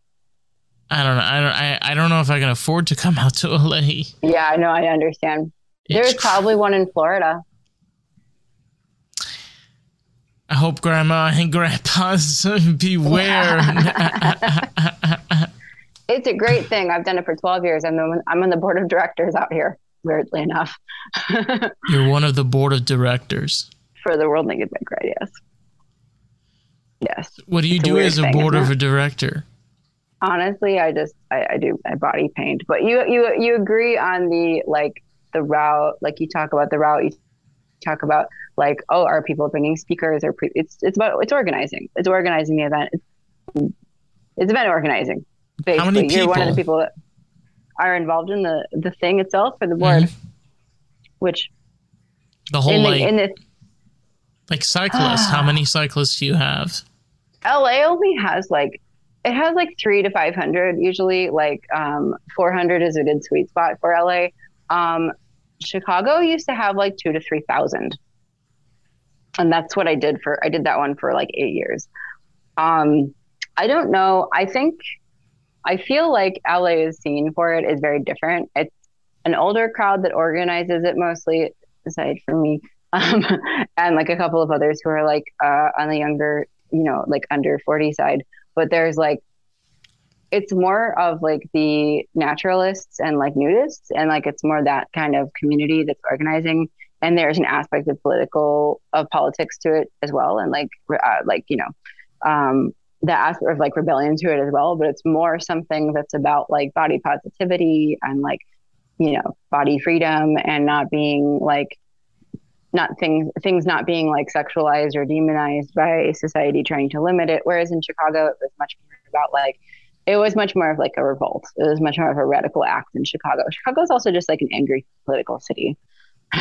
I don't know. I don't. I, I don't know if I can afford to come out to LA. Yeah, I know. I understand. There's probably one in Florida. I hope grandma and grandpa's beware. it's a great thing. I've done it for 12 years. I'm, the, I'm on the board of directors out here, weirdly enough. You're one of the board of directors. For the World Naked Bike Ride, yes. Yes. What do you do as a board of a director? Honestly, I just I, I do I body paint. But you you you agree on the like the route, like you talk about the route, you talk about like, oh, are people bringing speakers or pre- it's it's about it's organizing. It's organizing the event. It's, it's event organizing. Basically, How many people? you're one of the people? that are involved in the the thing itself for the board, Mhm. which The whole in, the, like in this like cyclists. how many cyclists do you have? LA only has like it has like three to five hundred usually. Like um, four hundred is a good sweet spot for LA. Um, Chicago used to have like two to three thousand, and that's what I did for. I did that one for like eight years. Um, I don't know. I think I feel like LA's scene for it is very different. It's an older crowd that organizes it mostly, aside from me, um, and like a couple of others who are like uh, on the younger, you know, like under 40 side. But there's like, it's more of like the naturalists and like nudists, and like it's more that kind of community that's organizing. And there's an aspect of political of politics to it as well, and like uh, like you know, um, the aspect of like rebellion to it as well. But it's more something that's about like body positivity and like you know body freedom and not being like not things things not being like sexualized or demonized by society trying to limit it. Whereas in chicago it was much more about like it was much more of like a revolt. It was much more of a radical act in chicago. Chicago is also just like an angry political city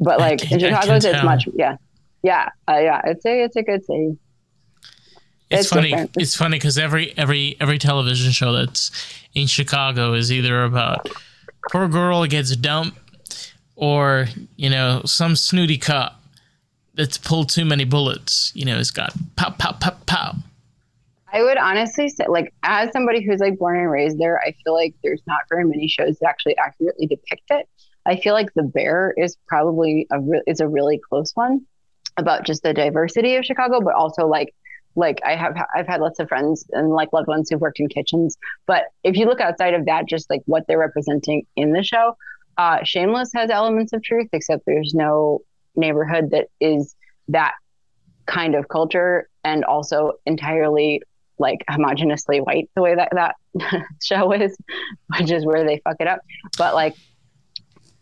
but like can- in chicago it's tell. much yeah yeah uh, yeah it's a it's a good city It's, It's funny. different. It's funny because every every every television show that's in Chicago is either about poor girl gets dumped or you know some snooty cop that's pulled too many bullets. You know, it's got pow pow pow pow. I would honestly say, like, as somebody who's like born and raised there, I feel like there's not very many shows that actually accurately depict it. I feel like The Bear is probably a re- is a really close one about just the diversity of Chicago, but also like like I have I've had lots of friends and like loved ones who've worked in kitchens. But if you look outside of that, just like what they're representing in the show, uh, Shameless has elements of truth, except there's no neighborhood that is that kind of culture and also entirely like homogeneously white the way that that show is, which is where they fuck it up. But like,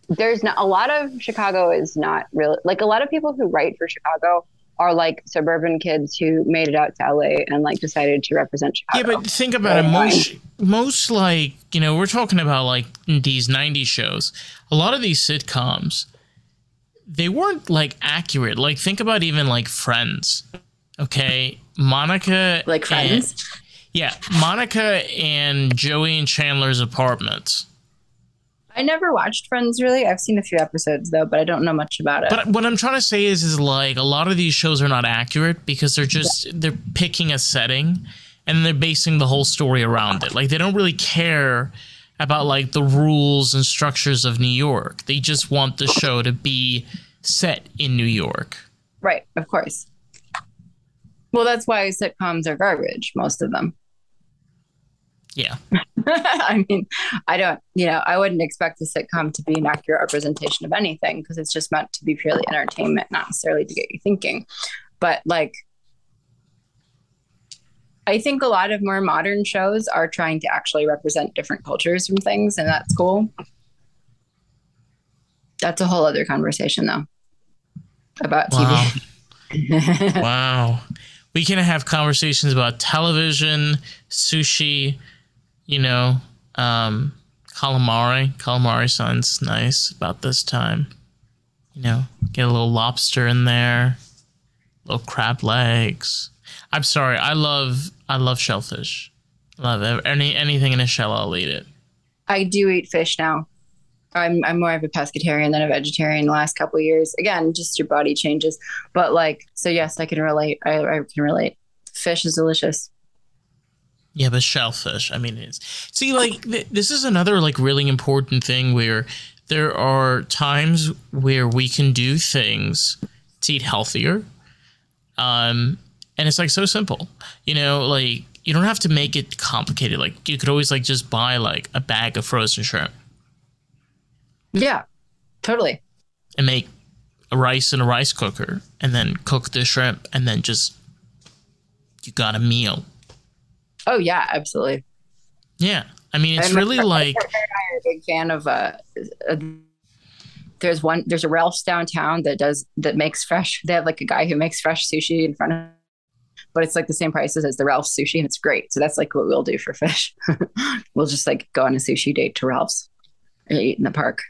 there's not a lot of Chicago is not really like a lot of people who write for Chicago are like suburban kids who made it out to LA and like decided to represent Chicago. Yeah, but think about it. Most most like you know we're talking about like these '90s shows. A lot of these sitcoms, they weren't like accurate. Like think about even like Friends. Okay, Monica Like and- friends. yeah, Monica and Joey and Chandler's apartment. I never watched Friends really. I've seen a few episodes though, but I don't know much about it. But what I'm trying to say is, is like a lot of these shows are not accurate because they're just they're picking a setting and they're basing the whole story around it. Like they don't really care about like the rules and structures of New York. They just want the show to be set in New York. right, of course. Well, that's why sitcoms are garbage, most of them. Yeah. I mean, I don't, you know, I wouldn't expect a sitcom to be an accurate representation of anything because it's just meant to be purely entertainment, not necessarily to get you thinking. But like, I think a lot of more modern shows are trying to actually represent different cultures from things, and that's cool. That's a whole other conversation, though, about Wow. TV. wow. We can have conversations about television, sushi, you know, um, calamari. Calamari sounds nice about this time. You know, get a little lobster in there, little crab legs. I'm sorry, I love I love shellfish. Love it. any anything in a shell, I'll eat it. I do eat fish now. I'm I'm more of a pescatarian than a vegetarian the last couple years. Again, just your body changes. But like, so yes, I can relate. I, I can relate. Fish is delicious. Yeah, but shellfish. I mean, it's see, like th- this is another like really important thing where there are times where we can do things to eat healthier, um, and it's like so simple. You know, like you don't have to make it complicated. Like you could always like just buy like a bag of frozen shrimp Yeah, totally. and make a rice in a rice cooker, and then cook the shrimp, and then just you got a meal. Oh yeah, absolutely. Yeah, I mean, it's I'm- really like. I'm a big fan of uh, uh there's one there's a Ralph's downtown that does that makes fresh they have like a guy who makes fresh sushi in front of but it's like the same prices as the Ralph's sushi, and it's great. So that's like what we'll do for fish. we'll just like go on a sushi date to Ralph's and eat in the park.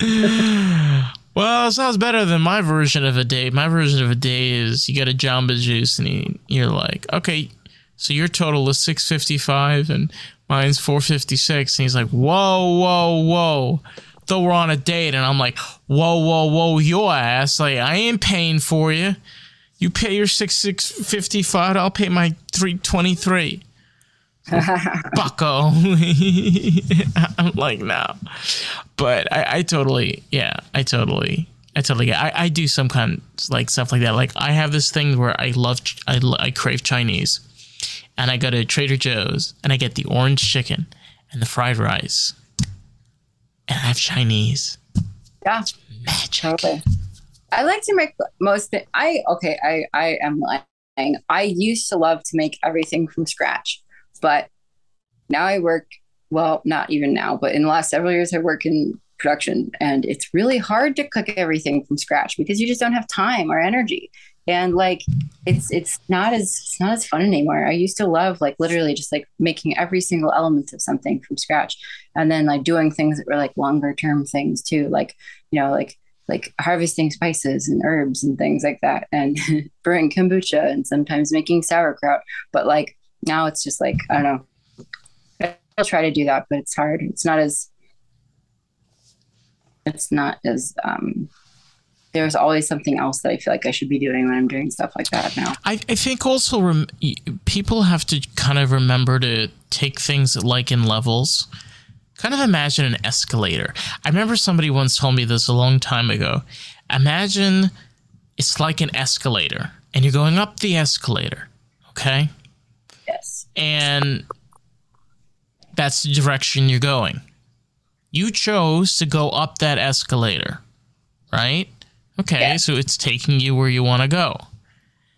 well, it sounds better than my version of a date. My version of a day is you get a Jamba Juice and you, you're like, okay, so your total is six fifty five and mine's four fifty six. And he's like, whoa, whoa, whoa. Though we're on a date, and I'm like, whoa, whoa, whoa, your ass. Like, I ain't paying for you. You pay your six six fifty five. I'll pay my three twenty three. Bucko. I'm like, no. But I, I totally, yeah, I totally, I totally get. I, I do some kind of, like stuff like that. Like I have this thing where I love, I, I crave Chinese, and I go to Trader Joe's and I get the orange chicken and the fried rice, and I have Chinese. Yeah, Magic. totally. I like to make most. I okay. I I am lying. I used to love to make everything from scratch, but now I work. Well, not even now, but in the last several years, I work in production, and it's really hard to cook everything from scratch because you just don't have time or energy. And like, it's it's not as it's not as fun anymore. I used to love like literally just like making every single element of something from scratch, and then like doing things that were like longer term things too, like you know like like harvesting spices and herbs and things like that and brewing kombucha and sometimes making sauerkraut but like now it's just like i don't know i'll try to do that but it's hard it's not as it's not as um there's always something else that i feel like i should be doing when i'm doing stuff like that now I, I think also rem- people have to kind of remember to take things like in levels. Kind of imagine an escalator. I remember somebody once told me this a long time ago. Imagine it's like an escalator and you're going up the escalator, okay? Yes And that's the direction you're going. You chose to go up that escalator, right? Okay, Yeah. so it's taking you where you want to go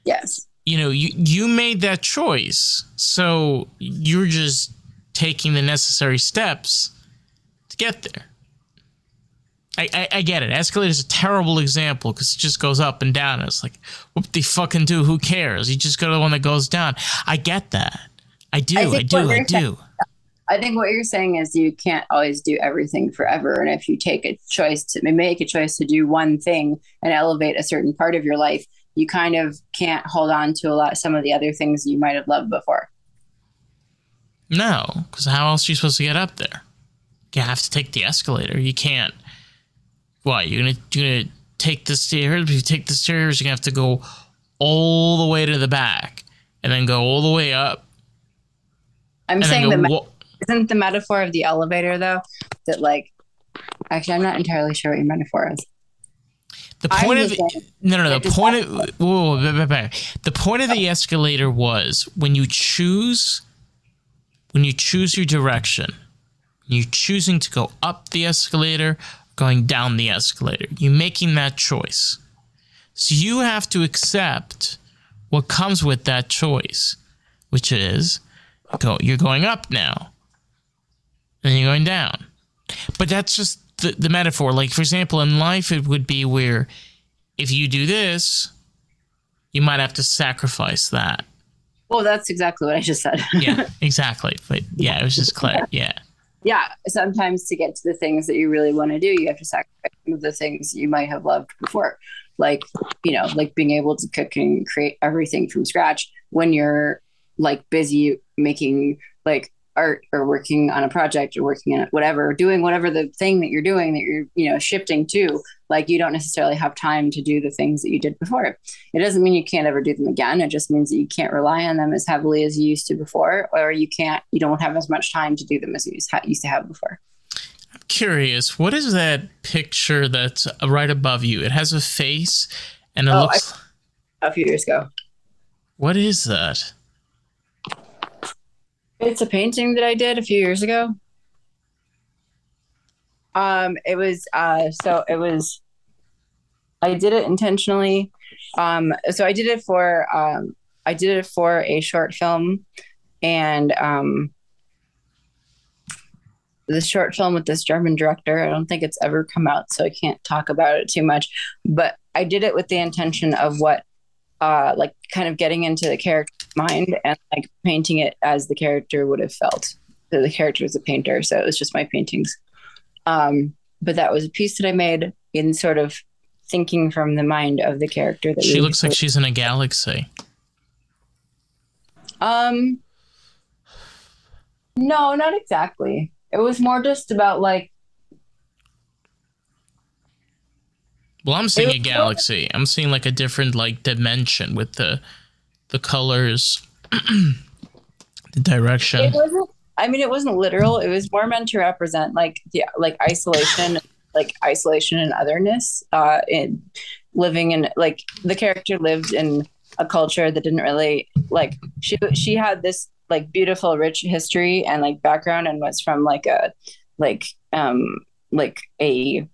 yes you know you you made that choice so you're just taking the necessary steps to get there I, I, I get it. Escalator is a terrible example because it just goes up and down. It's like, whoop the fucking do. Who cares? You just go to the one that goes down. I get that. I do. I I, do. I do. I think what you're saying is you can't always do everything forever. And if you take a choice to make a choice to do one thing and elevate a certain part of your life, you kind of can't hold on to a lot some of the other things you might have loved before. No, because how else are you supposed to get up there? You have to take the escalator. You can't. Why? You're gonna you're gonna take the stairs. If you take the stairs, you're gonna have to go all the way to the back, and then go all the way up, I'm saying the wa- isn't the metaphor of the elevator though that like actually I'm not entirely sure what your metaphor is. The point of saying- no, no, no. The point of whoa, whoa, whoa, whoa, the point of the escalator was when you choose when you choose your direction, you choosing to go up the escalator, going down the escalator. You making that choice. So you have to accept what comes with that choice, which is go you're going up now. And you're going down. But that's just the, the metaphor. Like, for example, in life, it would be where if you do this, you might have to sacrifice that. Well, that's exactly what I just said. Yeah, exactly. But yeah, it was just clear. Yeah. Yeah, sometimes to get to the things that you really want to do, you have to sacrifice some of the things you might have loved before. Like, you know, like being able to cook and create everything from scratch when you're like busy making like art or working on a project or working in whatever, doing whatever the thing that you're doing that you're, you know, shifting to, like you don't necessarily have time to do the things that you did before. It doesn't mean you can't ever do them again. It just means that you can't rely on them as heavily as you used to before, or you can't, you don't have as much time to do them as you used to have before. I'm curious, what is that picture that's right above you? It has a face and it Oh, looks. A few years ago. what is that? It's a painting that I did a few years ago. Um, it was uh, so it was. I did it intentionally. Um, so I did it for um, I did it for a short film, and um, this short film with this German director. I don't think it's ever come out, so I can't talk about it too much. But I did it with the intention of what, uh, like, kind of getting into the character's mind and like painting it as the character would have felt. So the character was a painter, so it was just my paintings. Um, but that was a piece that I made in sort of thinking from the mind of the character. That She looks like she's in a galaxy. Um, no, not exactly. It was more just about like Well, I'm seeing a galaxy. I'm seeing like a different like dimension with the the colors, the direction. it wasn't. I mean, it wasn't literal. It was more meant to represent like the like isolation, like isolation and otherness. Uh, in living in like the character lived in a culture that didn't really like she she had this like beautiful rich history and like background and was from like a like um like a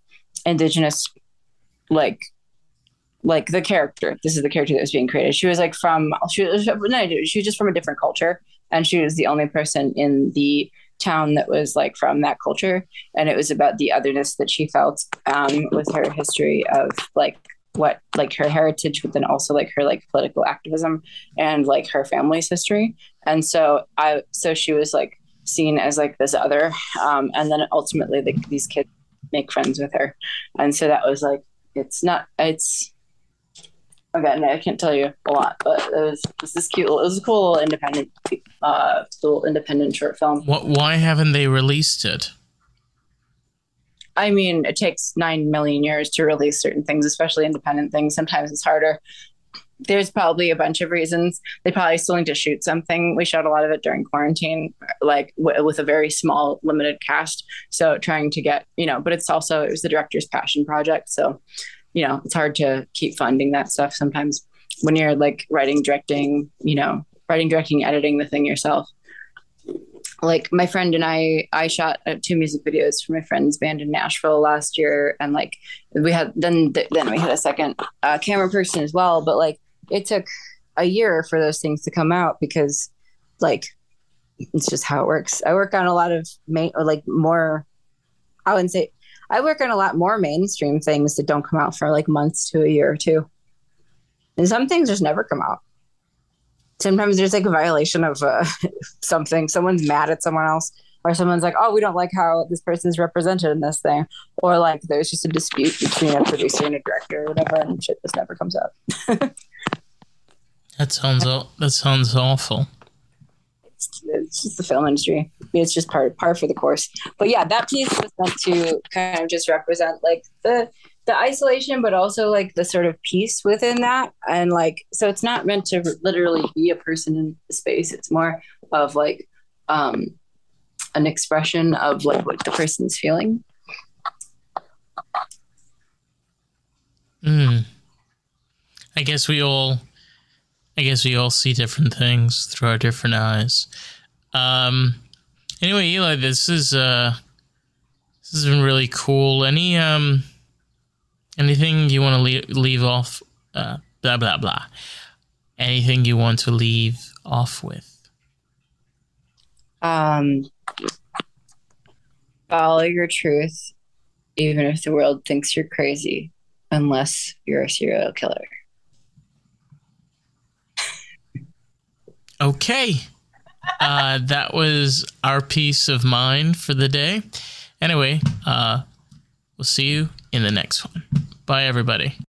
indigenous like like the character. This is the character that was being created. She was like from she was no, she was just from a different culture and she was the only person in the town that was like from that culture and it was about the otherness that she felt um, with her history of like what like her heritage but then also like her like political activism and like her family's history. And so i so she was like seen as like this other um, and then ultimately like these kids make friends with her. And so that was like it's not it's again i can't tell you a lot but it was, it was this cute it was a cool little independent uh little independent short film What? Why haven't they released it? I mean, it takes nine million years to release certain things, especially independent things. Sometimes it's harder. There's probably a bunch of reasons. They probably still need to shoot something. We shot a lot of it during quarantine, like w- with a very small, limited cast. So trying to get, you know, but it's also it was the director's passion project. So, you know, it's hard to keep funding that stuff sometimes when you're like writing, directing, you know, writing, directing, editing the thing yourself like my friend and I, I shot uh, two music videos for my friend's band in Nashville last year, and like we had then then we had a second uh, camera person as well. But like it took a year for those things to come out because like it's just how it works. I work on a lot of main or like more. I wouldn't say I work on a lot more mainstream things that don't come out for like months to a year or two, and some things just never come out sometimes there's like a violation of uh, something. Someone's mad at someone else, or someone's like, "Oh, we don't like how this person's represented in this thing," or like there's just a dispute between a producer and a director or whatever, and shit just never comes out. That sounds that sounds awful. It's, it's just the film industry. It's just part par for the course. But yeah, that piece was meant to kind of just represent like the the isolation, but also like the sort of peace within that. And like, so it's not meant to literally be a person in the space. It's more of like um, an expression of like what the person's feeling. Hmm. I guess we all, I guess we all see different things through our different eyes. Um. Anyway, Eli, this is uh, this has been really cool. Any um, anything you want to leave leave off? Uh, blah blah blah. Anything you want to leave off with? Um, follow your truth, even if the world thinks you're crazy, unless you're a serial killer. Okay. Uh, that was our peace of mind for the day. Anyway, uh, we'll see you in the next one. Bye, everybody.